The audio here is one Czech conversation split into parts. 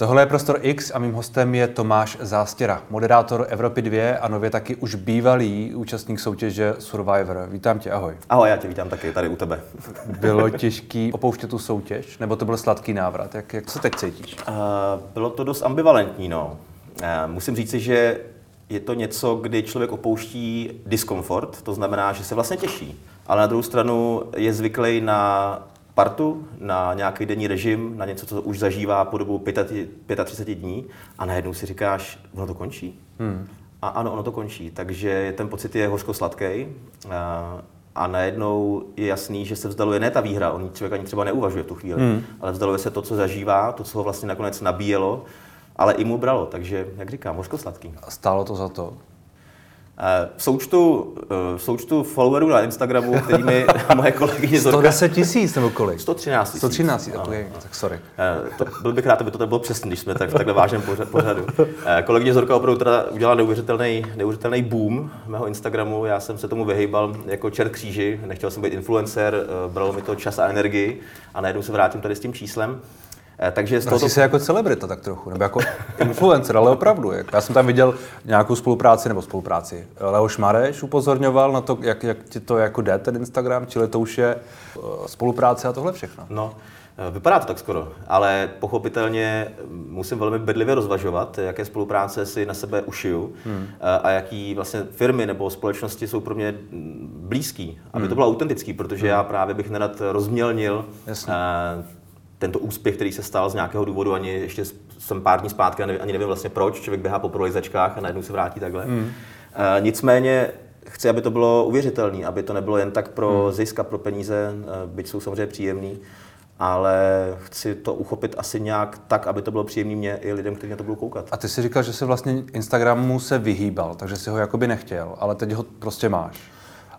Tohle je Prostor X a mým hostem je Tomáš Zástěra, moderátor Evropy 2 a nově taky už bývalý účastník soutěže Survivor. Vítám tě, ahoj. Ahoj, já tě vítám taky tady u tebe. Bylo těžký opouštět tu soutěž, nebo to byl sladký návrat? Jak, jak se teď cítíš? Uh, bylo to dost ambivalentní, no. Uh, musím říci, že je to něco, kdy člověk opouští diskomfort, to znamená, že se vlastně těší, ale na druhou stranu je zvyklý na partu, na nějaký denní režim, na něco, co už zažívá po dobu 35 dní a najednou si říkáš, ono to končí. Hmm. A ano, ono to končí, takže ten pocit je hořko-sladký a, a najednou je jasný, že se vzdaluje ne ta výhra, on člověk ani třeba neuvažuje v tu chvíli, hmm. ale vzdaluje se to, co zažívá, to, co ho vlastně nakonec nabíjelo, ale i mu bralo, takže, jak říkám, hořko-sladký. Stálo to za to? Eh, v součtu, eh, v součtu followerů na Instagramu, který mi moje kolegyně Zorka... 110 tisíc nebo kolik? 113 tisíc. 113, okay, tak sorry. Eh, to, byl bych rád, aby to bylo přesně, když jsme tak v takhle vážném pořadu. Kolegyně Zorka opravdu teda udělala neuvěřitelný, neuvěřitelný boom mého Instagramu. Já jsem se tomu vyhýbal jako čert kříži, nechtěl jsem být influencer, bralo mi to čas a energii a najednou se vrátím tady s tím číslem. Eh, takže z toho... se jako celebrita tak trochu, nebo jako influencer, ale opravdu. Já jsem tam viděl nějakou spolupráci, nebo spolupráci. Leoš Mareš upozorňoval na to, jak, jak ti to jako jde, ten Instagram, čili to už je eh, spolupráce a tohle všechno. No, eh, Vypadá to tak skoro, ale pochopitelně musím velmi bedlivě rozvažovat, jaké spolupráce si na sebe ušiju hmm. a jaký vlastně firmy nebo společnosti jsou pro mě blízký, aby hmm. to bylo autentický, protože hmm. já právě bych nerad rozmělnil Jasně tento úspěch, který se stal z nějakého důvodu, ani ještě jsem pár dní zpátky, ani nevím vlastně proč, člověk běhá po prolizačkách a najednou se vrátí takhle. Mm. Uh, nicméně chci, aby to bylo uvěřitelné, aby to nebylo jen tak pro mm. zisk a pro peníze, uh, byť jsou samozřejmě příjemný, ale chci to uchopit asi nějak tak, aby to bylo příjemné mě i lidem, kteří na to budou koukat. A ty si říkal, že se vlastně Instagramu se vyhýbal, takže si ho jakoby nechtěl, ale teď ho prostě máš.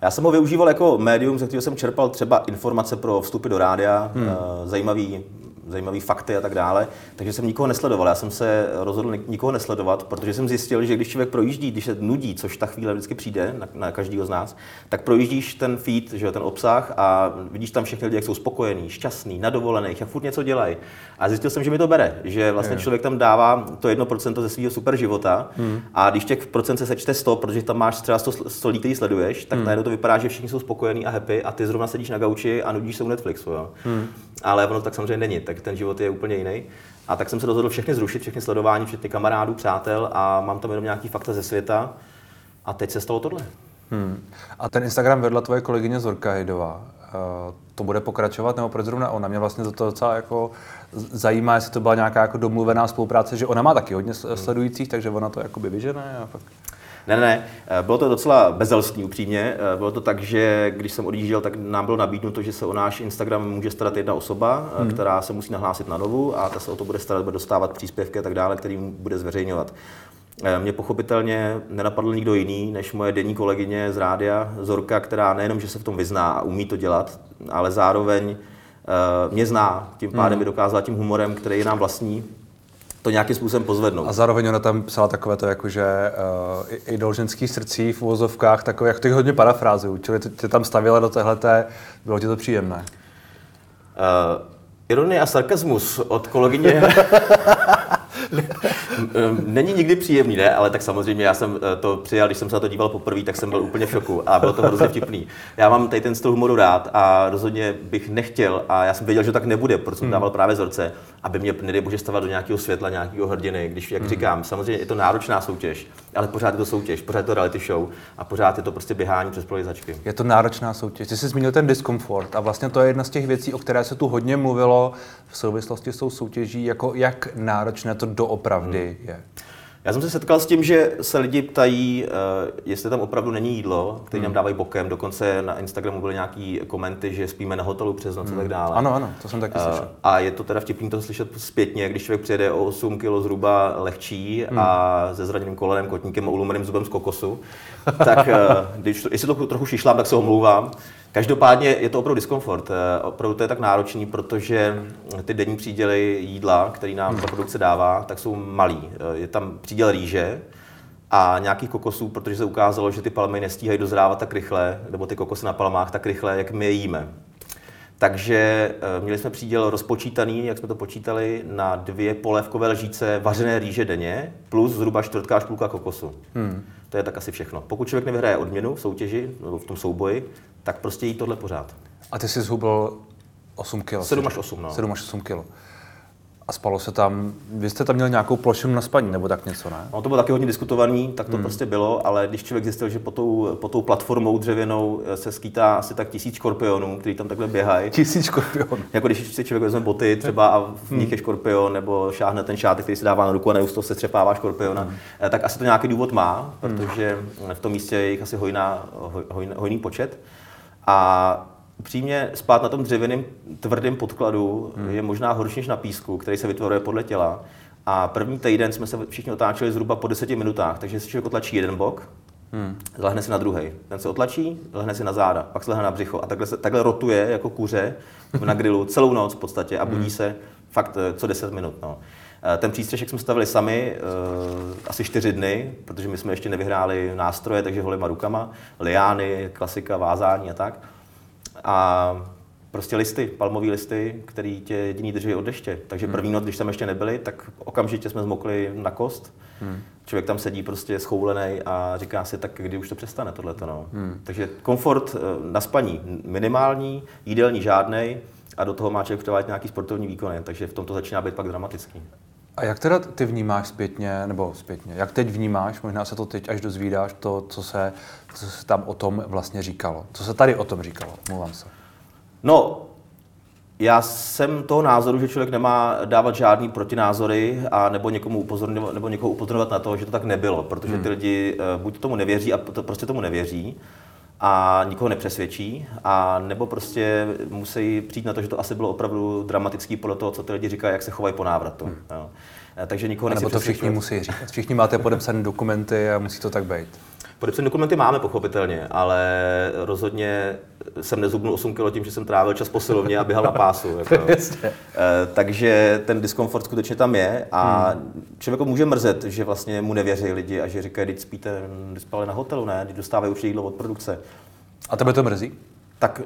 Já jsem ho využíval jako médium, ze kterého jsem čerpal třeba informace pro vstupy do rádia, hmm. Eh, zajímavý zajímavé fakty a tak dále. Takže jsem nikoho nesledoval. Já jsem se rozhodl nikoho nesledovat, protože jsem zjistil, že když člověk projíždí, když se nudí, což ta chvíle vždycky přijde na, na každého z nás, tak projíždíš ten feed, že ten obsah a vidíš tam všechny lidi, jak jsou spokojení, šťastní, na dovolených, jak furt něco dělají. A zjistil jsem, že mi to bere, že vlastně je. člověk tam dává to jedno procento ze svého super života hmm. a když těch procent se sečte 100, protože tam máš třeba 100, 100 lidí, který sleduješ, tak hmm. najednou to vypadá, že všichni jsou spokojení a happy a ty zrovna sedíš na gauči a nudíš se u Netflixu. Jo. Hmm. Ale ono tak samozřejmě není, tak ten život je úplně jiný. A tak jsem se rozhodl všechny zrušit, všechny sledování, včetně kamarádů, přátel a mám tam jenom nějaký fakta ze světa. A teď se stalo tohle. Hmm. A ten Instagram vedla tvoje kolegyně Zorka Hejdová. Uh, to bude pokračovat, nebo proč zrovna ona? Mě vlastně to docela jako zajímá, jestli to byla nějaká jako domluvená spolupráce, že ona má taky hodně sledujících, takže ona to jakoby vyžene a fakt... Ne, ne, eh, bylo to docela bezelstní upřímně. Eh, bylo to tak, že když jsem odjížděl, tak nám bylo nabídnuto, že se o náš Instagram může starat jedna osoba, hmm. která se musí nahlásit na novu a ta se o to bude starat, bude dostávat příspěvky a tak dále, který bude zveřejňovat. Mě pochopitelně nenapadl nikdo jiný, než moje denní kolegyně z rádia, Zorka, která nejenom, že se v tom vyzná a umí to dělat, ale zároveň mě zná, tím pádem hmm. mi dokázala tím humorem, který je nám vlastní, to nějakým způsobem pozvednout. A zároveň ona tam psala takové to, jako, že uh, idol ženských srdcí v uvozovkách, takové, jak to je hodně parafrázují, čili ty tam stavila do téhleté, bylo ti to příjemné? Uh, ironie a sarkazmus od kolegyně Není nikdy příjemný, ne? Ale tak samozřejmě já jsem eh, to přijal, když jsem se na to díval poprvé, tak jsem byl úplně v šoku a bylo to hrozně vtipný. Já mám tady ten styl humoru rád a rozhodně bych nechtěl, a já jsem věděl, že tak nebude, protože jsem hmm. dával právě vzorce, aby mě, nedej bože, stavat do nějakého světla, nějakého hrdiny, když, jak hmm. říkám, samozřejmě je to náročná soutěž, ale pořád je to soutěž, pořád je to reality show a pořád je to prostě běhání přes prolizačky. Je to náročná soutěž. Ty jsi zmínil ten diskomfort a vlastně to je jedna z těch věcí, o které se tu hodně mluvilo v souvislosti s tou soutěží, jako jak náročné to doopravdy hmm. je. Já jsem se setkal s tím, že se lidi ptají, uh, jestli tam opravdu není jídlo, které hmm. nám dávají bokem. Dokonce na Instagramu byly nějaký komenty, že spíme na hotelu přes noc hmm. a tak dále. Ano, ano, to jsem taky uh, slyšel. A je to teda vtipný to slyšet zpětně, když člověk přijede o 8 kg zhruba lehčí hmm. a se zraněným kolenem, kotníkem a ulomeným zubem z kokosu. tak uh, když, jestli to trochu šišlám, tak se omlouvám. Každopádně je to opravdu diskomfort. Eh, opravdu to je tak náročný, protože ty denní příděly jídla, který nám ta produkce dává, tak jsou malý. Eh, je tam příděl rýže a nějakých kokosů, protože se ukázalo, že ty palmy nestíhají dozrávat tak rychle, nebo ty kokosy na palmách tak rychle, jak my je jíme. Takže uh, měli jsme příděl rozpočítaný, jak jsme to počítali, na dvě polévkové lžíce vařené rýže denně, plus zhruba čtvrtka až půlka kokosu. Hmm. To je tak asi všechno. Pokud člověk nevyhraje odměnu v soutěži nebo v tom souboji, tak prostě jí tohle pořád. A ty jsi zhubil 8 kg. 7 až 8, no. 7 až 8 kg. A spalo se tam, vy jste tam měl nějakou plošinu na spaní, nebo tak něco, ne? No to bylo taky hodně diskutovaný, tak to hmm. prostě bylo, ale když člověk zjistil, že pod tou, pod tou platformou dřevěnou se skýtá asi tak tisíc škorpionů, který tam takhle běhají. Tisíc škorpionů. Jako když si člověk vezme boty třeba a v nich hmm. je škorpion, nebo šáhne ten šátek, který si dává na ruku a neustále se třepává škorpiona, hmm. Eh, tak asi to nějaký důvod má, hmm. protože v tom místě je jich asi hojná, hoj, hojný počet. A upřímně spát na tom dřevěném tvrdém podkladu hmm. je možná horší než na písku, který se vytvoruje podle těla. A první týden jsme se všichni otáčeli zhruba po deseti minutách, takže si člověk otlačí jeden bok, hmm. lehne si na druhý. Ten se otlačí, lehne si na záda, pak se lehne na břicho a takhle, se, takhle rotuje jako kuře na grilu celou noc v podstatě a budí hmm. se fakt eh, co 10 minut. No. Eh, ten přístřešek jsme stavili sami uh, asi čtyři dny, protože my jsme ještě nevyhráli nástroje, takže holima rukama, liány, klasika, vázání a tak a prostě listy, palmové listy, které tě jediný drží od deště. Takže hmm. první noc, když tam ještě nebyli, tak okamžitě jsme zmokli na kost. Hmm. Člověk tam sedí prostě schoulený a říká si, tak kdy už to přestane tohleto. No. Hmm. Takže komfort eh, na spaní minimální, jídelní žádnej a do toho má člověk přidávat nějaký sportovní výkony, takže v tom to začíná být pak dramatický. A jak teda ty vnímáš zpětně, nebo zpětně, jak teď vnímáš, možná se to teď až dozvídáš, to, co se, co se tam o tom vlastně říkalo? Co se tady o tom říkalo? Mluvám se. No, já jsem toho názoru, že člověk nemá dávat žádný protinázory a nebo někomu upozorňovat, nebo někoho upozorňovat na to, že to tak nebylo, protože ty hmm. lidi uh, buď tomu nevěří a to prostě tomu nevěří a nikoho nepřesvědčí, a nebo prostě musí přijít na to, že to asi bylo opravdu dramatický podle toho, co ty lidi říkají, jak se chovají po návratu. Hmm. Jo. Eh, takže nikoho Nebo to všichni musí říkat. Všichni máte podepsané dokumenty a musí to tak být. Podepsané dokumenty máme pochopitelně, ale rozhodně jsem nezubnul 8 kg tím, že jsem trávil čas posilovně a běhal na pásu. Jako. e, takže ten diskomfort skutečně tam je a hmm. člověku může mrzet, že vlastně mu nevěří lidi a že říkají, když spíte, spali na hotelu, ne, když dostávají už jídlo od produkce. A tebe to mrzí? Tak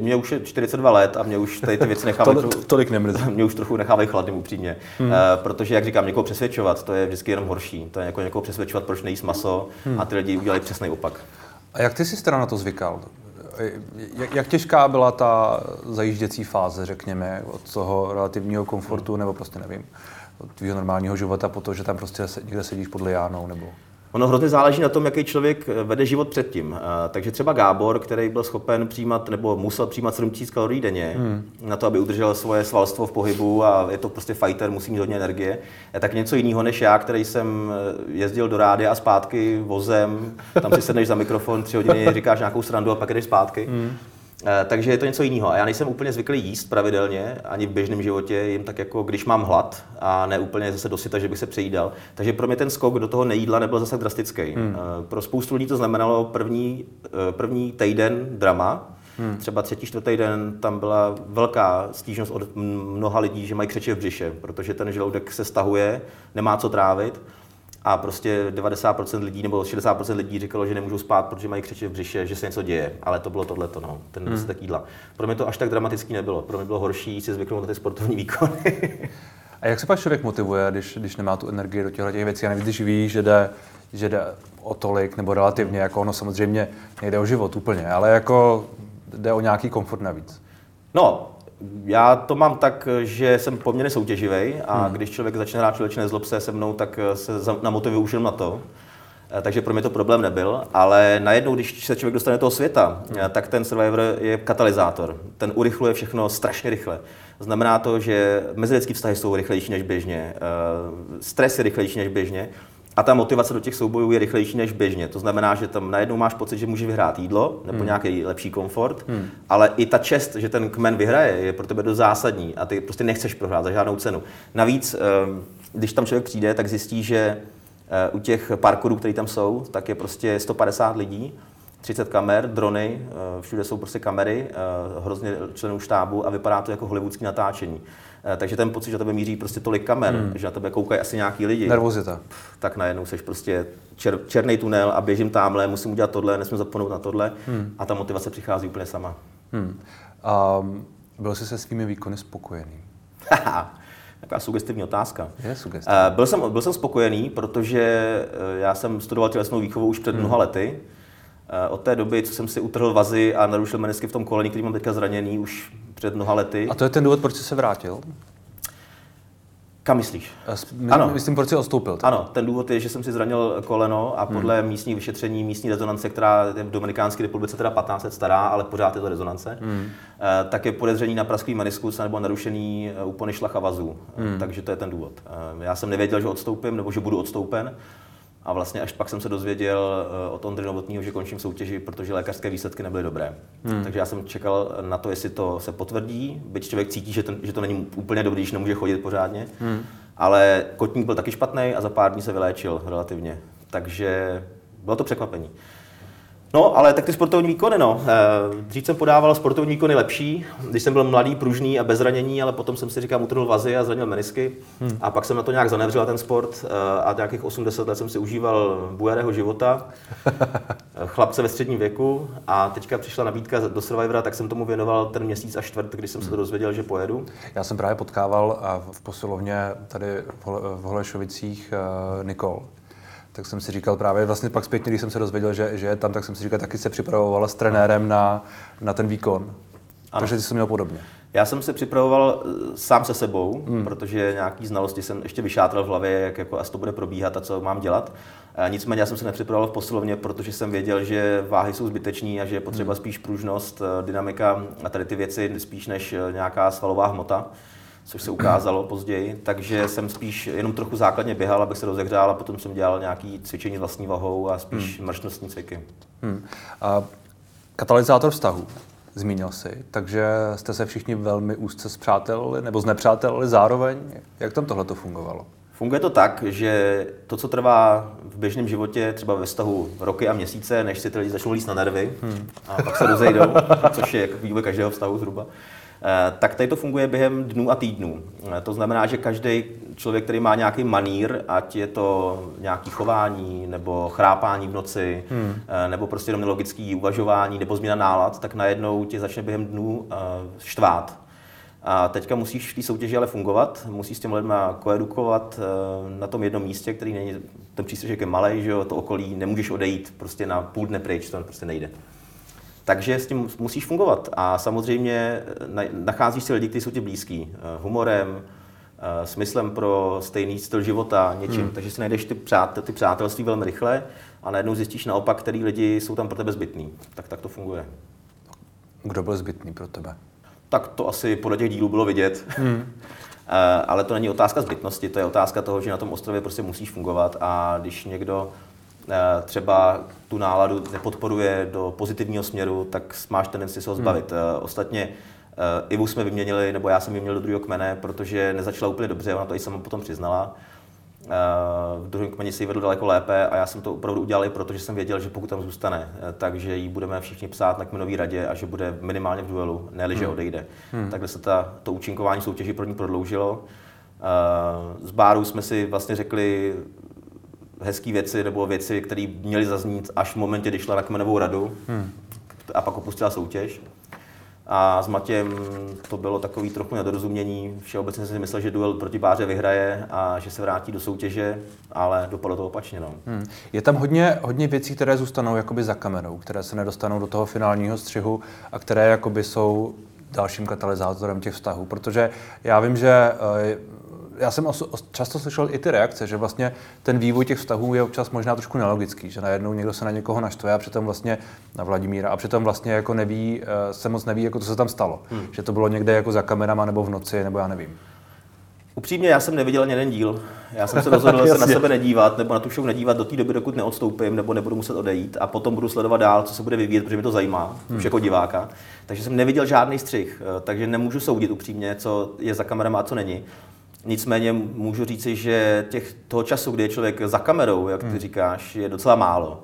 mě už je 42 let a mě už tady ty věci nechávají... to, to, tolik nemrzí. Mě už trochu nechávají chladným upřímně. Hmm. Uh, protože, jak říkám, někoho přesvědčovat, to je vždycky jenom horší. To je jako někoho přesvědčovat, proč nejíst maso hmm. a ty lidi udělají přesný opak. A jak ty jsi teda na to zvykal? Jak, jak těžká byla ta zajížděcí fáze, řekněme, od toho relativního komfortu, hmm. nebo prostě nevím, od tvého normálního života po to, že tam prostě někde sedíš pod liánou, nebo... Ono hrozně záleží na tom, jaký člověk eh, vede život předtím. Eh, takže třeba Gábor, který byl schopen přijímat nebo musel přijímat 7000 kalorií denně hmm. na to, aby udržel svoje svalstvo v pohybu a je to prostě fighter, musí mít hodně energie, je tak něco jiného než já, který jsem eh, jezdil do rádia a zpátky vozem, tam si sedneš za mikrofon, tři hodiny říkáš nějakou srandu a pak jdeš zpátky. Hmm. Eh, takže je to něco jiného. A já nejsem úplně zvyklý jíst pravidelně, ani v běžném životě, jim tak jako když mám hlad a ne úplně zase dosyta, že bych se přejídal. Takže pro mě ten skok do toho nejídla nebyl zase drastický. Hmm. Eh, pro spoustu lidí to znamenalo první, eh, první týden drama, Hmm. Třeba třetí, čtvrtý den tam byla velká stížnost od mnoha lidí, že mají křeče v břiše, protože ten žaludek se stahuje, nemá co trávit a prostě 90% lidí nebo 60% lidí říkalo, že nemůžou spát, protože mají křeče v břiše, že se něco děje. Ale to bylo tohle, no, ten hmm. tak jídla. Pro mě to až tak dramatický nebylo. Pro mě bylo horší si zvyknout na ty sportovní výkony. a jak se pak člověk motivuje, když, když nemá tu energii do těchto těch věcí? A když ví, že jde, že jde o tolik nebo relativně, jako ono samozřejmě nejde o život úplně, ale jako jde o nějaký komfort navíc. No, já to mám tak, že jsem poměrně soutěživý a hmm. když člověk začne hrát člověk nezlob se se mnou, tak se namotivuje už jenom na to. Eh, takže pro mě to problém nebyl, ale najednou, když se člověk dostane do toho světa, hmm. Eh, tak ten Survivor je katalyzátor. Ten urychluje všechno strašně rychle. Znamená to, že mezilidské vztahy jsou rychlejší než běžně, eh, stres je rychlejší než běžně a ta motivace do těch soubojů je rychlejší než běžně. To znamená, že tam najednou máš pocit, že můžeš vyhrát jídlo nebo hmm. nějaký lepší komfort, hmm. ale i ta čest, že ten kmen vyhraje, je pro tebe dost zásadní a ty prostě nechceš prohrát za žádnou cenu. Navíc, ehm, když tam člověk přijde, tak zjistí, že eh, u těch parkourů, které tam jsou, tak je prostě 150 lidí, 30 kamer, drony, eh, všude jsou prostě kamery, eh, hrozně členů štábu a vypadá to jako hollywoodský natáčení. Eh, takže ten pocit, že tebe míří prostě tolik kamer, hmm. že na tebe koukají asi nějaký lidi. Nervozita. Tak najednou seš prostě čer, černý tunel a běžím tamhle, musím udělat tohle, nesmím zapomenout na tohle hmm. a ta motivace přichází úplně sama. Hmm. Um, Byl jsi se svými výkony spokojený? Taková sugestivní otázka. Je sugestivní. Uh, byl, jsem, byl jsem spokojený, protože uh, já jsem studoval tělesnou výchovu už před hmm. mnoha lety. Uh, od té doby, co jsem si utrhl vazy a narušil menisky v tom koleni, který mám teďka zraněný už před mnoha lety. A to je ten důvod, proč jsi se vrátil? Kam myslíš? My, ano. Myslím, proč jsi odstoupil. Tak. Ano, ten důvod je, že jsem si zranil koleno a podle hmm. místní vyšetření, místní rezonance, která je v Dominikánské republice teda 15 let stará, ale pořád je to rezonance, hmm. tak je podezření na prasklý meniskus nebo narušený úpony šlach a vazů. Hmm. Takže to je ten důvod. Já jsem nevěděl, že odstoupím nebo že budu odstoupen. A vlastně až pak jsem se dozvěděl uh, od Ondry Novotního, že končím soutěži, protože lékařské výsledky nebyly dobré. Hmm. Takže já jsem čekal na to, jestli to se potvrdí, byť člověk cítí, že, ten, že to není úplně dobrý, když nemůže chodit pořádně. Hmm. Ale kotník byl taky špatný a za pár dní se vyléčil relativně. Takže bylo to překvapení. No, ale tak ty sportovní výkony, no. Eh, dřív jsem podával sportovní výkony lepší, když jsem byl mladý, pružný a bez zranění, ale potom jsem si říkal, utrhl vazy a zranil menisky. Hmm. A pak jsem na to nějak zanevřel ten sport eh, a nějakých 80 let jsem si užíval bujarého života, chlapce ve středním věku a teďka přišla nabídka do Survivora, tak jsem tomu věnoval ten měsíc a čtvrt, když jsem se to hmm. dozvěděl, že pojedu. Já jsem právě potkával v posilovně tady v Holešovicích Nikol, tak jsem si říkal právě vlastně pak zpětně, když jsem se dozvěděl, že, že je tam, tak jsem si říkal, taky se připravovala s trenérem na, na ten výkon. Ano. Takže ty jsi měl podobně. Já jsem se připravoval eh, sám se sebou, hmm. protože nějaký znalosti jsem ještě vyšátral v hlavě, jak jako asi to bude probíhat a co mám dělat. E, nicméně já jsem se nepřipravoval v posilovně, protože jsem věděl, že váhy jsou zbyteční a že je potřeba hmm. spíš pružnost, eh, dynamika a tady ty věci spíš než nějaká svalová hmota což se ukázalo později, takže jsem spíš jenom trochu základně běhal, abych se rozehřál a potom jsem dělal nějaký cvičení vlastní vahou a spíš hmm. mrštnostní cviky. Hmm. A katalyzátor vztahu, zmínil si, takže jste se všichni velmi úzce zpřátelili nebo znepřátelili zároveň. Jak tam tohle to fungovalo? Funguje to tak, že to, co trvá v běžném životě, třeba ve vztahu roky a měsíce, než si ty lidi začnou líst na nervy hmm. a pak se rozejdou, což je vývoj každého vztahu zhruba, tak tady to funguje během dnů a týdnů. Eh, to znamená, že každý člověk, který má nějaký manír, ať je to nějaký chování, nebo chrápání v noci, hmm. Eh, nebo prostě jenom nelogický uvažování, nebo změna nálad, tak najednou tě začne během dnů štvát. A teďka musíš v té soutěži ale fungovat, musíš s těmi lidma koedukovat na tom jednom místě, který není, ten přístřešek je malý, že jo, to okolí nemůžeš odejít prostě na půl dne pryč, to prostě nejde. Takže s tím musíš fungovat. A samozřejmě eh, nacházíš si lidi, kteří jsou ti blízký. Eh, humorem, eh, smyslem pro stejný styl života, něčím. Hmm. Takže si najdeš ty, přátel, ty přátelství velmi rychle a najednou zjistíš naopak, který lidi jsou tam pro tebe zbytný. Tak tak to funguje. Kdo byl zbytný pro tebe? Tak to asi podle těch dílů bylo vidět. Hmm. Ale to není otázka zbytnosti, to je otázka toho, že na tom ostrově prostě musíš fungovat a když někdo třeba tu náladu nepodporuje do pozitivního směru, tak máš tendenci se ho zbavit. Hmm. Eh, ostatně eh, Ivu jsme vyměnili, nebo já jsem ji měl do druhého kmene, protože nezačala úplně dobře, ona to i sama potom přiznala. V druhém kmeni se jí vedl daleko lépe a já jsem to opravdu udělal i proto, že jsem věděl, že pokud tam zůstane, takže ji budeme všichni psát na kmenové radě a že bude minimálně v duelu, ne že hmm. odejde. Hmm. Takhle se ta, to účinkování soutěži pro ní prodloužilo. Z Báru jsme si vlastně řekli, hezké věci nebo věci, které měly zaznít až v momentě, kdy šla na kmenovou radu hmm. a pak opustila soutěž. A s Matějem to bylo takový trochu nedorozumění. Všeobecně jsem si myslel, že duel proti Báře vyhraje a že se vrátí do soutěže, ale dopadlo to opačně. No. Hmm. Je tam hodně, hodně věcí, které zůstanou jakoby za kamerou, které se nedostanou do toho finálního střihu a které jakoby jsou dalším katalyzátorem těch vztahů, protože já vím, že eh, já jsem oso, často slyšel i ty reakce, že vlastně ten vývoj těch vztahů je občas možná trošku nelogický, že najednou někdo se na někoho naštve a přitom vlastně na Vladimíra a přitom vlastně jako neví, eh, se moc neví, jako co se tam stalo. Hmm. Že to bylo někde jako za kamerama nebo v noci, nebo já nevím. Upřímně, já jsem neviděl ani jeden díl. Já jsem se rozhodl se na sebe nedívat, nebo na tu show nedívat do té doby, dokud neodstoupím, nebo nebudu muset odejít a potom budu sledovat dál, co se bude vyvíjet, protože mě to zajímá, hmm. už jako diváka. Takže jsem neviděl žádný střih, eh, takže nemůžu soudit upřímně, co je za kamerama a co není. Nicméně můžu říci, že těch, toho času, kdy je člověk za kamerou, jak ty hmm. říkáš, je docela málo.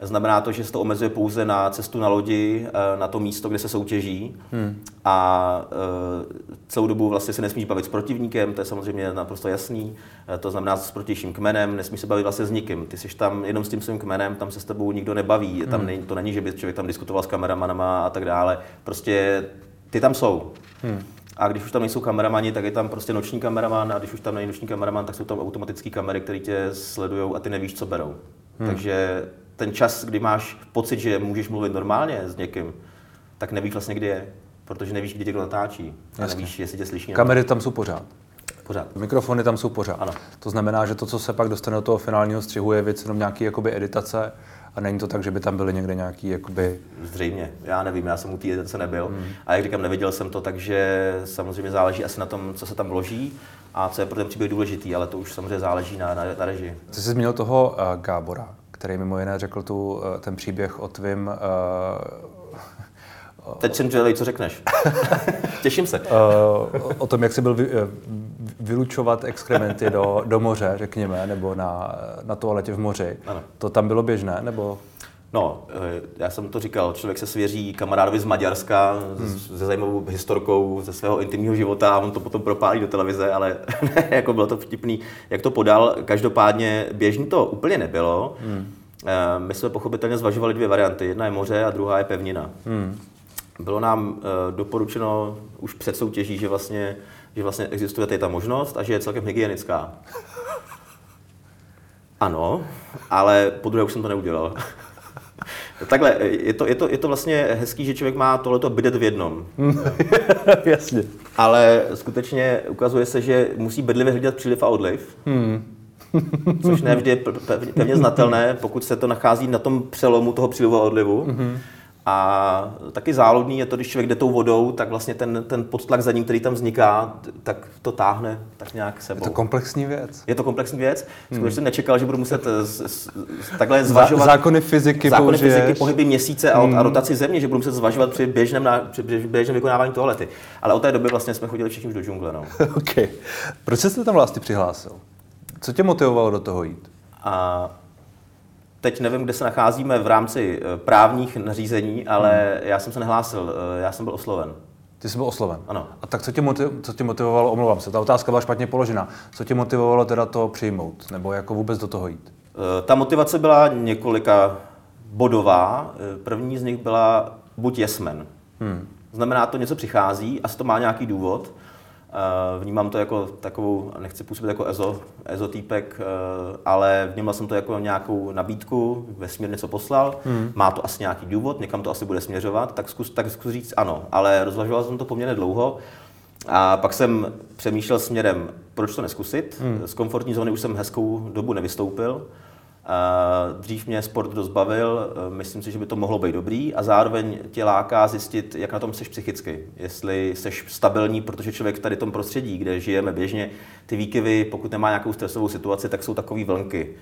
Znamená to, že se to omezuje pouze na cestu na lodi, eh, na to místo, kde se soutěží. Hmm. A eh, celou dobu vlastně se nesmíš bavit s protivníkem, to je samozřejmě naprosto jasný. Eh, to znamená s protějším kmenem, nesmíš se bavit vlastně s nikým. Ty jsi tam jenom s tím svým kmenem, tam se s tebou nikdo nebaví. Tam hmm. ne, to není, že by člověk tam diskutoval s kameramanama a tak dále. Prostě ty tam jsou. Hmm. A když už tam nejsou kameramani, tak je tam prostě noční kameraman a když už tam není noční kameraman, tak jsou tam automatické kamery, které tě sledují a ty nevíš, co berou. Hmm. Takže ten čas, kdy máš pocit, že můžeš mluvit normálně s někým, tak nevíš vlastně, kdy je, protože nevíš, kdy tě kdo natáčí. A nevíš, jestli tě slyší. Kamery tam jsou pořád. Pořád. Mikrofony tam jsou pořád. Ano. To znamená, že to, co se pak dostane do toho finálního střihu, je věc jenom nějaký jakoby editace a není to tak, že by tam byly někde nějaký jakoby... Zřejmě, já nevím, já jsem u té editace nebyl. Hmm. A jak říkám, neviděl jsem to, takže samozřejmě záleží asi na tom, co se tam vloží a co je pro ten příběh důležitý, ale to už samozřejmě záleží na, na, na režii. Ty jsi zmínil toho uh, Gábora, který mimo jiné řekl tu, uh, ten příběh o tvým uh, Teď jsem zvědavý, co řekneš. Těším se. Uh, o tom, jak jsi byl vy, vylučovat exkrementy do, do moře, řekněme, nebo na, na toaletě v moři. Ano. To tam bylo běžné, nebo? No, já jsem to říkal, člověk se svěří kamarádovi z Maďarska hmm. se zajímavou historkou ze svého intimního života a on to potom propálí do televize, ale jako bylo to vtipný, jak to podal. Každopádně běžný to úplně nebylo. Hmm. My jsme pochopitelně zvažovali dvě varianty. Jedna je moře a druhá je pevnina. Hmm. Bylo nám uh, doporučeno už před soutěží, že vlastně, že vlastně existuje tady ta možnost a že je celkem hygienická. Ano, ale po druhé už jsem to neudělal. Takhle, je to, je, to, je to vlastně hezký, že člověk má tohleto bidet v jednom. Jasně. Ale skutečně ukazuje se, že musí bedlivě hlídat příliv a odliv. Hmm. Což ne vždy je pevně znatelné, pokud se to nachází na tom přelomu toho přílivu a odlivu. Hmm. A taky záludný je to, když člověk jde tou vodou, tak vlastně ten, ten podtlak za ním, který tam vzniká, tak to táhne tak nějak sebou. Je to komplexní věc. Je to komplexní věc. Skutečně hmm. jsem nečekal, že budu muset z, z, takhle zvažovat. Zákony fyziky Zákony použiješ. fyziky, pohyby měsíce a, hmm. a rotaci země, že budu muset zvažovat při běžném, na, při běžném vykonávání toalety. Ale od té doby vlastně jsme chodili všichni už do džungle. No. okay. Proč jste tam vlastně přihlásil? Co tě motivovalo do toho jít? A Teď nevím, kde se nacházíme v rámci eh, právních nařízení, ale hmm. já jsem se nehlásil, eh, já jsem byl osloven. Ty jsi byl osloven? Ano. A tak co tě, motiv, co tě motivovalo, omlouvám se, ta otázka byla špatně položena, co tě motivovalo teda to přijmout, nebo jako vůbec do toho jít? Eh, ta motivace byla několika bodová. První z nich byla buď jesmen. Hmm. Znamená to, něco přichází, asi to má nějaký důvod. Vnímám to jako takovou, nechci působit jako ezo, ezotýpek, eh, ale vnímal jsem to jako nějakou nabídku, vesmír něco poslal, hmm. má to asi nějaký důvod, někam to asi bude směřovat, tak zkus, tak zkus říct ano, ale rozvažoval jsem to poměrně dlouho. A pak jsem přemýšlel směrem, proč to neskusit. Hmm. Z komfortní zóny už jsem hezkou dobu nevystoupil. Dřív mě sport dost bavil, e, myslím si, že by to mohlo být dobrý a zároveň tě láká zjistit, jak na tom jsi psychicky. Jestli jsi stabilní, protože člověk v tady tom prostředí, kde žijeme běžně, ty výkyvy, pokud nemá nějakou stresovou situaci, tak jsou takové vlnky.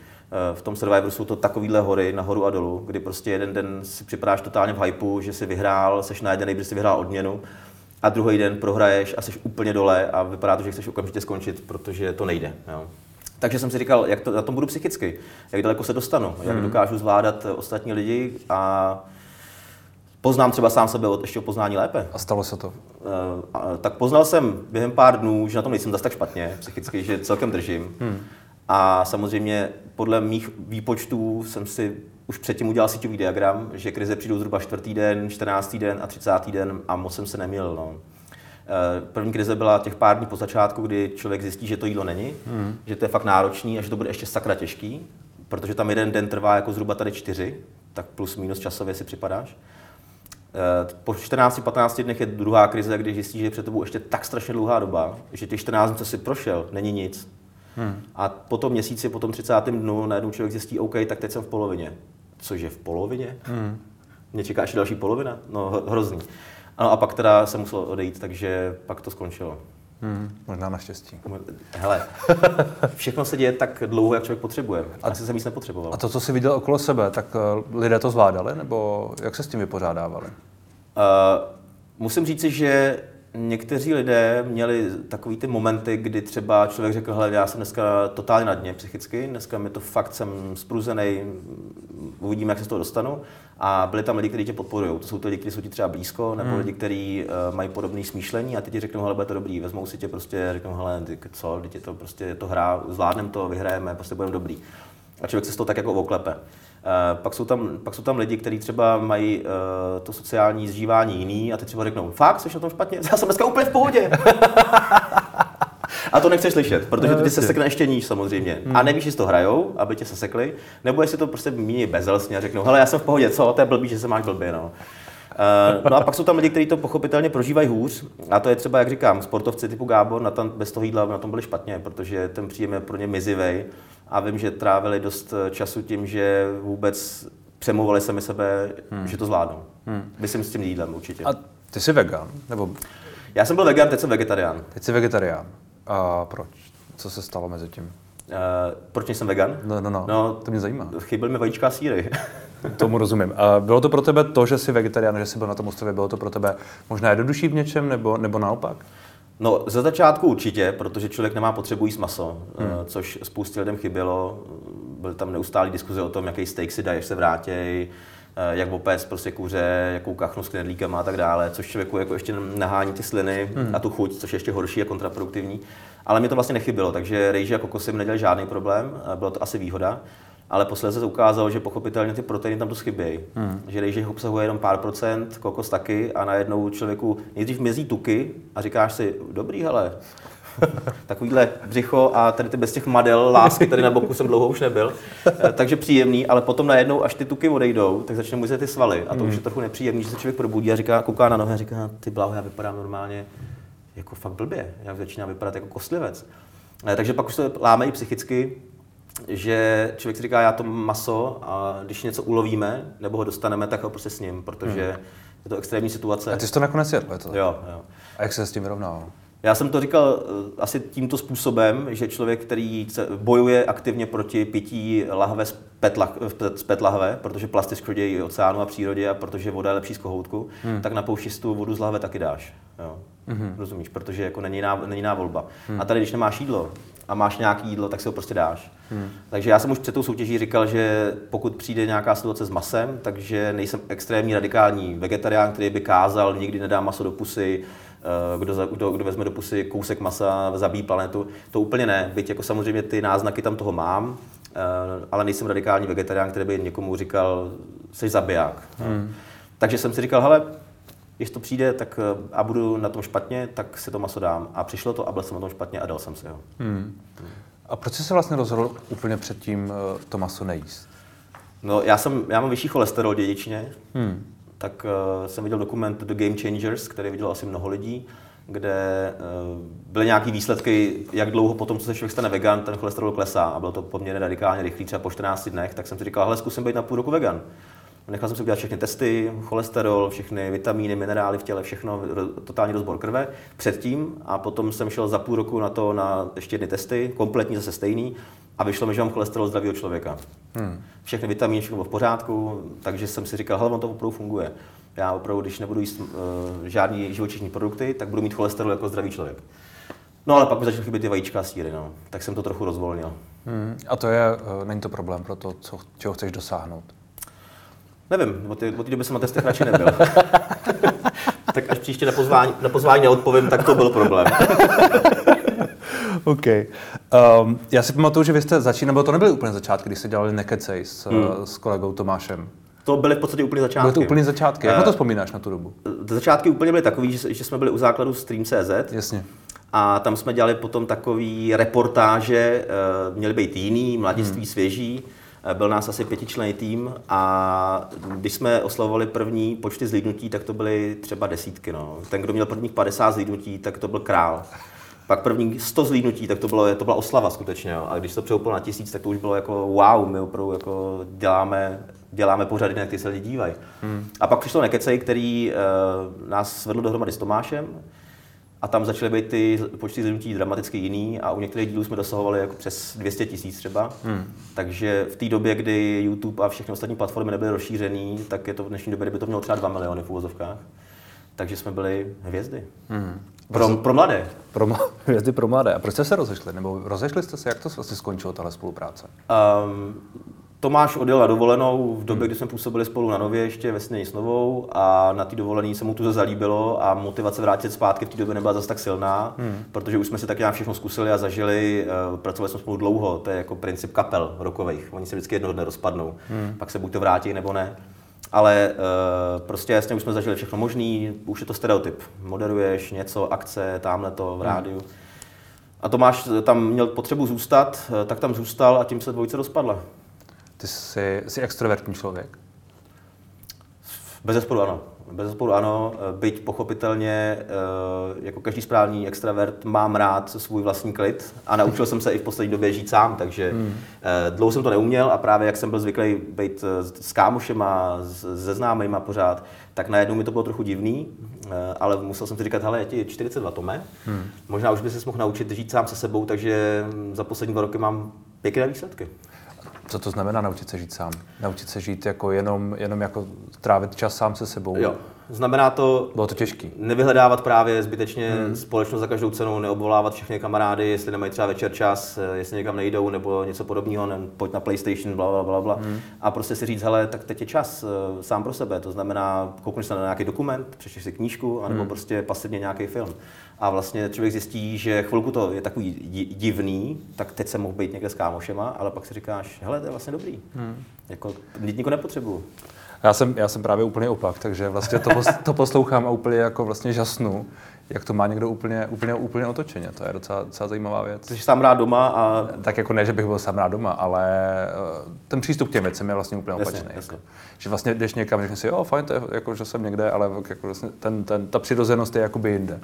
E, v tom Survivoru jsou to takovýhle hory nahoru a dolů, kdy prostě jeden den si připadáš totálně v hypeu, že si vyhrál, seš najedený, protože si vyhrál odměnu a druhý den prohraješ a jsi úplně dole a vypadá to, že chceš okamžitě skončit, protože to nejde. Jo. Takže jsem si říkal, jak to, na tom budu psychicky, jak daleko se dostanu, jak hmm. dokážu zvládat ostatní lidi a poznám třeba sám sebe od ještě o poznání lépe. A stalo se to? A, tak poznal jsem během pár dnů, že na tom nejsem zase tak špatně psychicky, že celkem držím. Hmm. A samozřejmě podle mých výpočtů jsem si už předtím udělal síťový diagram, že krize přijdou zhruba čtvrtý den, 14. den a 30. den a moc jsem se nemil. No. Eh, první krize byla těch pár dní po začátku, kdy člověk zjistí, že to jídlo není, hmm. že to je fakt náročný a že to bude ještě sakra těžký, protože tam jeden den trvá jako zhruba tady čtyři, tak plus minus časově si připadáš. Eh, po 14-15 dnech je druhá krize, kdy zjistíš, že je před tebou ještě tak strašně dlouhá doba, že těch 14 dní, co si prošel, není nic. Hmm. A po tom měsíci, po tom 30. dnu najednou člověk zjistí, OK, tak teď jsem v polovině. Cože v polovině? Hmm. Mě čeká ještě další polovina? No hrozný. Ano, a pak teda jsem musel odejít, takže pak to skončilo. Hmm, možná naštěstí. Hele, všechno se děje tak dlouho, jak člověk potřebuje. A Asi jsem víc nepotřeboval. A to, co jsi viděl okolo sebe, tak uh, lidé to zvládali, nebo jak se s tím vypořádávali? Uh, musím říci, že někteří lidé měli takový ty momenty, kdy třeba člověk řekl, hele, já jsem dneska totálně na dně psychicky, dneska mi to fakt jsem spruzený, uvidíme, jak se z toho dostanu. A byli tam lidi, kteří tě podporují. To jsou ty lidi, kteří jsou ti třeba blízko, nebo hmm. lidi, kteří uh, mají podobné smýšlení a ty ti řeknou, hele, bude to dobrý, vezmou si tě prostě, řeknou, hele, ty, co, teď je to prostě je to hra, zvládneme to, vyhrajeme, prostě budeme dobrý. A člověk se z toho tak jako oklepe. pak, jsou tam, pak jsou tam lidi, kteří třeba mají uh, to sociální zžívání jiný a ty třeba řeknou, fakt, jsi na tom špatně? Já jsem dneska úplně v pohodě. A to nechceš slyšet, protože to ty se sekne ještě níž samozřejmě. Hmm. A nevíš, jestli to hrajou, aby tě se sekli, nebo jestli to prostě míní bezelstně a řeknou, hele, já jsem v pohodě, co, to je blbý, že se máš blbě, no. Uh, no a pak jsou tam lidi, kteří to pochopitelně prožívají hůř. A to je třeba, jak říkám, sportovci typu Gábor na tom, bez toho jídla na tom byli špatně, protože ten příjem je pro ně mizivej. A vím, že trávili dost eh, času tím, že vůbec přemluvali sami sebe, hmm. že to zvládnou. Hmm. Myslím s tím jídlem určitě. A ty jsi vegan? Nebo... Já jsem byl vegan, teď jsem vegetarián. Teď jsi vegetarián. A proč? Co se stalo mezi tím? Uh, proč jsem vegan? No, no, no, no, to mě zajímá. Chyběly mi vajíčka a síry. Tomu rozumím. A bylo to pro tebe to, že jsi vegetarián, že jsi byl na tom ostrově, bylo to pro tebe možná jednodušší v něčem, nebo, nebo naopak? No, ze začátku určitě, protože člověk nemá potřebu jíst maso, hmm. Eh, což spoustě lidem chybělo. Byl tam neustálý diskuze o tom, jaký steak si dají, se vrátí, eh, jak opec prostě kuře, jakou kachnu s knedlíkem a tak dále, což člověku jako ještě nahání ty sliny hmm. a tu chuť, což je ještě horší a kontraproduktivní. Ale mě to vlastně nechybilo, takže rejži a kokosy mi nedělali žádný problém, bylo to asi výhoda ale posledně se ukázalo, že pochopitelně ty proteiny tam dost chybějí. Hmm. Že rejži obsahuje jenom pár procent, kokos taky a najednou člověku nejdřív mizí tuky a říkáš si, dobrý hele, takovýhle břicho a tady ty bez těch madel, lásky tady na boku jsem dlouho už nebyl, eh, takže příjemný, ale potom najednou, až ty tuky odejdou, tak začne mizet ty svaly a to hmm. už je trochu nepříjemný, že se člověk probudí a říká, kouká na nohy a říká, ty bláho, já vypadám normálně jako fakt blbě, já začíná vypadat jako kostlivec. Eh, takže pak už to láme i psychicky, že člověk si říká, já to maso a když něco ulovíme nebo ho dostaneme, tak ho prostě s ním, protože hmm. je to extrémní situace. A ty jsi to nakonec jedl, je to Jo, jo. A jak se s tím vyrovnal? Já jsem to říkal eh, asi tímto způsobem, že člověk, který bojuje aktivně proti pití lahve z PET, z PET lahve, protože plasty škodí oceánu a přírodě a protože voda je lepší z kohoutku, hmm. tak na pouštistou vodu z lahve taky dáš. Jo. Hmm. Rozumíš? Protože jako není jiná, není jiná volba. Hmm. A tady, když nemáš jídlo, a máš nějaký jídlo, tak si ho prostě dáš. Hmm. Takže já jsem už před tou soutěží říkal, že pokud přijde nějaká situace s masem, takže nejsem extrémní radikální vegetarián, který by kázal, nikdy nedá maso do pusy, eh, kdo, kdo, kdo vezme do pusy kousek masa, zabíjí planetu. To úplně ne, byť jako samozřejmě ty náznaky tam toho mám, eh, ale nejsem radikální vegetarián, který by někomu říkal, jsi zabiják. Hmm. Takže jsem si říkal, hele, když to přijde tak, eh, a budu na tom špatně, tak si to maso dám. A přišlo to a byl jsem na tom špatně a dal jsem si ho. Hmm. A proč jsi se vlastně rozhodl úplně předtím eh, to maso nejíst? No, já, jsem, já mám vyšší cholesterol dědičně, hmm. Tak uh, jsem viděl dokument The Game Changers, který viděl asi mnoho lidí, kde uh, byly nějaké výsledky, jak dlouho potom, co se člověk stane vegan, ten cholesterol klesá. A bylo to poměrně radikálně rychlý, třeba po 14 dnech, tak jsem si říkal, hele, zkusím být na půl roku vegan. Nechal jsem si udělat všechny testy, cholesterol, všechny vitamíny, minerály v těle, všechno, totální rozbor krve předtím. A potom jsem šel za půl roku na to na ještě jedny testy, kompletní zase stejný a vyšlo mi, že mám cholesterol zdravého člověka. Hmm. Všechny vitamíny, všechno bylo v pořádku, takže jsem si říkal, hele, on to opravdu funguje. Já opravdu, když nebudu jíst uh, žádný živočišní produkty, tak budu mít cholesterol jako zdravý člověk. No ale pak mi začaly chybět ty vajíčka a síry, no. tak jsem to trochu rozvolnil. Hmm. A to je, uh, není to problém pro to, co, čeho chceš dosáhnout? Nevím, od té, od té doby jsem na testech radši nebyl. tak až příště na pozvání, na pozvání neodpovím, tak to byl problém. OK. Um, já si pamatuju, že vy jste začínali, nebo to nebyly úplně začátky, když jste dělali Nekecej s, hmm. s kolegou Tomášem. To byly v podstatě úplně začátky. Byly to úplně začátky. Jak uh, to vzpomínáš na tu dobu? Začátky úplně byly takový, že, že jsme byli u základu Stream.cz. Jasně. A tam jsme dělali potom takový reportáže, uh, měly být jiný, mladiství, hmm. svěží. Eh, byl nás asi pětičlený tým a když jsme oslavovali první počty zlídnutí, tak to byly třeba desítky. No. Ten, kdo měl prvních 50 zlídnutí, tak to byl král. Pak první 100 zlídnutí, tak to, bylo, to byla oslava skutečně. Jo. A když to přehoupilo na tisíc, tak to už bylo jako wow, my opravdu jako děláme, děláme pořady, na které se lidi dívají. Hmm. A pak přišlo Nekecej, který uh, nás svedl dohromady s Tomášem, a tam začaly být ty počty zhrnutí dramaticky jiný a u některých dílů jsme dosahovali jako přes 200 tisíc třeba. Hmm. Takže v té době, kdy YouTube a všechny ostatní platformy nebyly rozšířený, tak je to v dnešní době, kdyby to mělo třeba 2 miliony v úvozovkách. Takže jsme byli hvězdy. Hmm. Pro, pro mladé. Pro, hvězdy pro mladé. A proč jste se rozešli? Nebo rozešli jste se? Jak to vlastně skončilo, tahle spolupráce? Um, Tomáš odjel na dovolenou v době, kdy jsme působili spolu na Nově ještě ve Snění s Novou a na té dovolené se mu to zalíbilo a motivace vrátit zpátky v té době nebyla zase tak silná, hmm. protože už jsme si tak nějak všechno zkusili a zažili, uh, pracovali jsme spolu dlouho, to je jako princip kapel rokových, oni se vždycky jednoho dne rozpadnou, hmm. pak se buď to vrátí nebo ne. Ale uh, prostě jasně už jsme zažili všechno možný, už je to stereotyp. Moderuješ něco, akce, tamhle to v rádiu. Hmm. A Tomáš tam měl potřebu zůstat, eh, tak tam zůstal a tím se dvojice rozpadla. Ty jsi, jsi extrovertní člověk? Bez zesporu ano. Bez zesporu ano, byť pochopitelně, eh, jako každý správný extravert, mám rád svůj vlastní klid a naučil jsem se i v poslední době žít sám, takže hmm. Eh, dlouho jsem to neuměl a právě jak jsem byl zvyklý být eh, s kámošem a se známejma pořád, tak najednou mi to bylo trochu divný, ale musel jsem si říkat, hele, je ti 42 tome, hmm. možná už by se mohl naučit žít sám se sebou, takže za poslední dva roky mám pěkné výsledky. Co to znamená naučit se žít sám? Naučit se žít jako jenom, jenom jako trávit čas sám se sebou? Jo. Znamená to, Bylo to těžký. nevyhledávat právě zbytečně hmm. společnost za každou cenu, neobvolávat všechny kamarády, jestli nemají třeba večer čas, eh, jestli někam nejdou nebo něco podobného, ne, pojď na PlayStation, bla, bla, bla, bla. Hmm. A prostě si říct, hele, tak teď je čas uh, sám pro sebe. To znamená, koukneš se na nějaký dokument, přečteš si knížku, anebo hmm. prostě pasivně nějaký film a vlastně člověk zjistí, že chvilku to je takový divný, tak teď jsem mohl být někde s kámošema, ale pak si říkáš, hele, to je vlastně dobrý. Hmm. Jako, nikdo nepotřebuju. Já jsem, já jsem právě úplně opak, takže vlastně to, to poslouchám a úplně jako vlastně žasnu, jak to má někdo úplně, úplně, úplně otočeně. To je docela, docela zajímavá věc. Jsi sám rád doma a... Tak jako ne, že bych byl sám rád doma, ale eh, ten přístup k těm věcem je vlastně úplně opačný. Jasně, jasně. Jako, že vlastně jdeš někam, řekneš si, jo, fajn, to je, jako, že jsem někde, ale jako vlastně ten, ten, ta přirozenost je jakoby jinde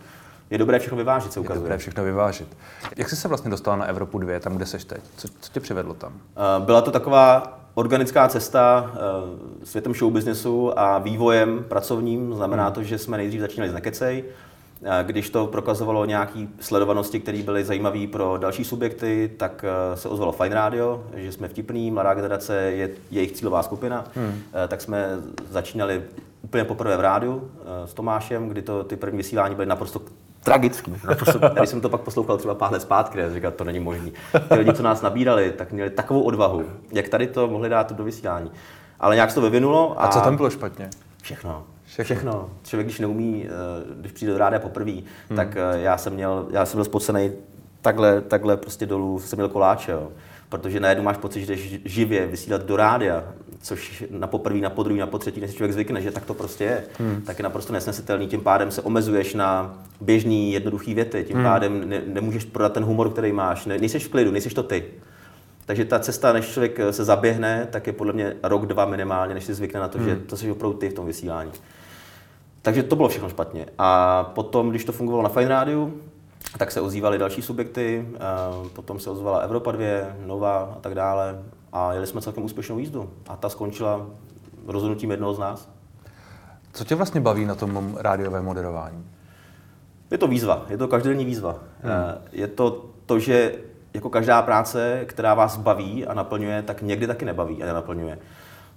je dobré všechno vyvážit, se ukazuje. Je dobré všechno vyvážit. Jak jsi se vlastně dostal na Evropu 2, tam, kde seš teď? Co, co tě přivedlo tam? Uh, byla to taková organická cesta uh, světem showbiznesu a vývojem pracovním. Znamená hmm. to, že jsme nejdřív začínali z Nekecej, když to prokazovalo nějaké sledovanosti, které byly zajímavé pro další subjekty, tak se ozvalo Fine Radio, že jsme vtipný, mladá generace je jejich cílová skupina, hmm. tak jsme začínali úplně poprvé v rádiu s Tomášem, kdy to ty první vysílání byly naprosto tragický. Naprosto, když jsem to pak poslouchal třeba pár let zpátky, já říkal, to není možný. Ty lidi, co nás nabírali, tak měli takovou odvahu, jak tady to mohli dát do vysílání. Ale nějak se to vyvinulo. A, a co tam bylo špatně? Všechno. Všechno. Všechno. Člověk, když neumí, eh, když přijde do rádia poprvé, hmm. tak eh, já jsem měl, já jsem byl spocený takhle, takhle prostě dolů, jsem měl koláče, jo. Protože najednou máš pocit, že jdeš živě vysílat do rádia, což na poprvé, na podruhé, na potřetí, než člověk zvykne, že tak to prostě je, hmm. tak je naprosto nesnesitelný. Tím pádem se omezuješ na běžný, jednoduchý věty, tím hmm. pádem ne, nemůžeš prodat ten humor, který máš, ne, nejseš v klidu, nejseš to ty. Takže ta cesta, než člověk se zaběhne, tak je podle mě rok, dva minimálně, než si zvykne na to, hmm. že to jsi opravdu ty v tom vysílání. Takže to bylo všechno špatně. A potom, když to fungovalo na Fine Rádiu, tak se ozývaly další subjekty, potom se ozvala Evropa 2, Nova a tak dále a jeli jsme celkem úspěšnou jízdu. A ta skončila rozhodnutím jednoho z nás. Co tě vlastně baví na tom rádiovém moderování? Je to výzva, je to každodenní výzva. Hmm. Eh, je to to, že jako každá práce, která vás baví a naplňuje, tak někdy taky nebaví a nenaplňuje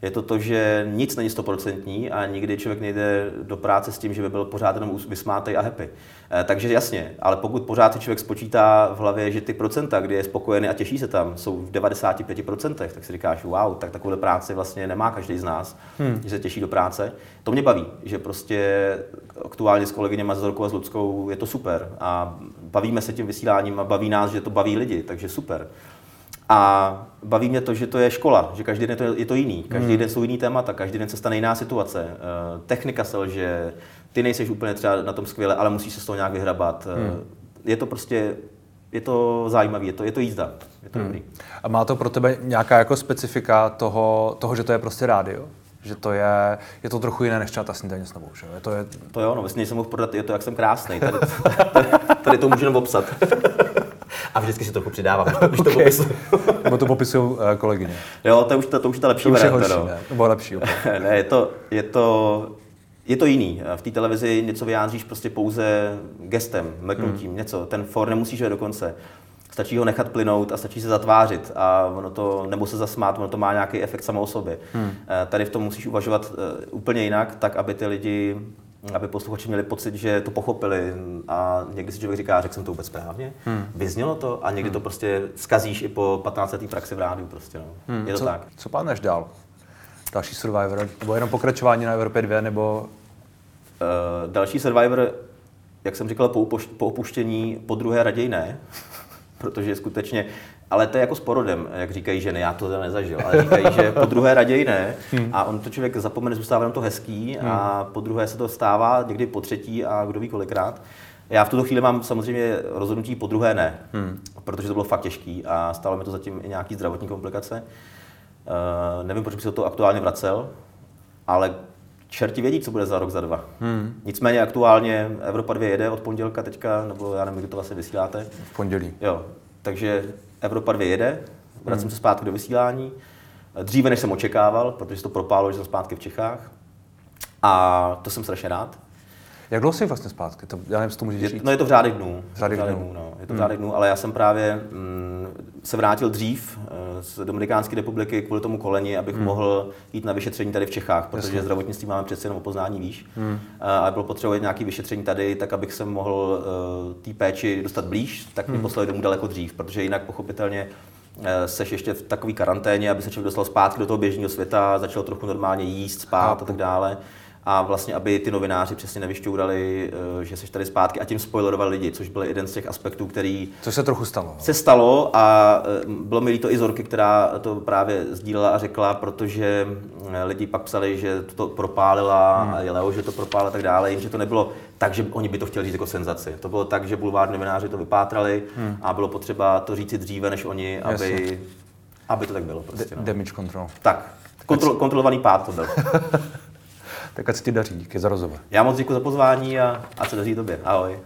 je to to, že nic není stoprocentní a nikdy člověk nejde do práce s tím, že by byl pořád jenom vysmátej a happy. Eh, takže jasně, ale pokud pořád si člověk spočítá v hlavě, že ty procenta, kdy je spokojený a těší se tam, jsou v 95%, tak si říkáš, wow, tak takovou práci vlastně nemá každý z nás, hmm. že se těší do práce. To mě baví, že prostě aktuálně s kolegyněma z Zorkou a s Ludskou je to super a bavíme se tím vysíláním a baví nás, že to baví lidi, takže super. A baví mě to, že to je škola, že každý den je to jiný, každý hmm. den jsou jiný témata, každý den se stane jiná situace. Uh, technika selže, ty nejseš úplně třeba na tom skvěle, ale musíš se z toho nějak vyhrabat. Uh, hmm. Je to prostě, je to zajímavé, je to, je to jízda, je to hmm. dobrý. A má to pro tebe nějaká jako specifika toho, toho že to je prostě rádio? že to je, je to trochu jiné než třeba ta snídaně s novou, že? Je to, je... to jo, no vlastně jsem mohl prodat, je to, jak jsem krásný, tady, tady, tady to můžu obsat. A vždycky si trochu přidávám, když to okay. popisuju. Nebo to popisují uh, kolegyně. Jo, to už, to, to už je ta lepší to už je horší, no. ne? Nebo lepší. ne, je to, je to, je to jiný. V té televizi něco vyjádříš prostě pouze gestem, mrknutím, hmm. něco. Ten for nemusíš do konce. Stačí ho nechat plynout a stačí se zatvářit a ono to, nebo se zasmát, ono to má nějaký efekt samo o sobě. Hmm. Tady v tom musíš uvažovat uh, úplně jinak, tak aby ty lidi aby posluchači měli pocit, že to pochopili a někdy si člověk říká, řekl jsem to vůbec správně, hmm. vyznělo to a někdy hmm. to prostě skazíš i po 15 letý praxi v rádiu prostě, no. Hmm. Je to co, tak. Co plánuješ dál? Další Survivor? Nebo jenom pokračování na Evropě 2, nebo... Uh, další Survivor, jak jsem říkal, po, upoš- po opuštění, po druhé raději ne, protože skutečně ale to je jako s porodem, jak říkají ženy, já to nezažil, ale říkají, že po druhé raději ne. Hmm. A on to člověk zapomene, zůstává jenom to hezký a hmm. po druhé se to stává, někdy po třetí a kdo ví kolikrát. Já v tuto chvíli mám samozřejmě rozhodnutí po druhé ne, hmm. protože to bylo fakt těžký a stalo mi to zatím i nějaký zdravotní komplikace. Uh, nevím, proč bych se to aktuálně vracel, ale čerti vědí, co bude za rok, za dva. Hmm. Nicméně aktuálně Evropa 2 jede od pondělka teďka, nebo já nevím, kdy to vlastně vysíláte. V pondělí. Jo, takže Evropa 2 jede, vracím hmm. se zpátky do vysílání. Dříve, než jsem očekával, protože se to propálo, že jsem zpátky v Čechách. A to jsem strašně rád. Jak dlouho jsi vlastně zpátky? To, já nevím, to můžeš říct. No je to v řádech dnů. V řádech dnů. dnů no. Je to v řádech dnů, ale já jsem právě mm, se vrátil dřív eh, z Dominikánské republiky kvůli tomu koleni, abych hmm. mohl jít na vyšetření tady v Čechách, protože Jasně. zdravotnictví máme přece jenom poznání výš. Hmm. A bylo potřeba nějaké vyšetření tady, tak abych se mohl uh, té péči dostat blíž, tak mě hmm. poslali domů daleko dřív, protože jinak pochopitelně eh, seš ještě v takové karanténě, aby se člověk dostal zpátky do toho běžného světa, začal trochu normálně jíst, spát a tak dále a vlastně, aby ty novináři přesně nevyšťourali, eh, že jsi tady zpátky a tím spoilerovali lidi, což byl jeden z těch aspektů, který... Co se trochu stalo. Se stalo a eh, bylo mi líto i Zorky, která to právě sdílela a řekla, protože eh, lidi pak psali, že to propálila hmm. a je Leo, že to propálila a tak dále, jim, že to nebylo tak, že oni by to chtěli říct jako senzaci. To bylo tak, že bulvární novináři to vypátrali hmm. a bylo potřeba to říct dříve než oni, aby, aby to tak bylo. Prostě, no. Damage control. Tak, kontrol, kontrolovaný pád to byl. Tak ať se ti daří, díky za rozhovor. Já moc děkuji za pozvání a ať se daří tobě. Ahoj.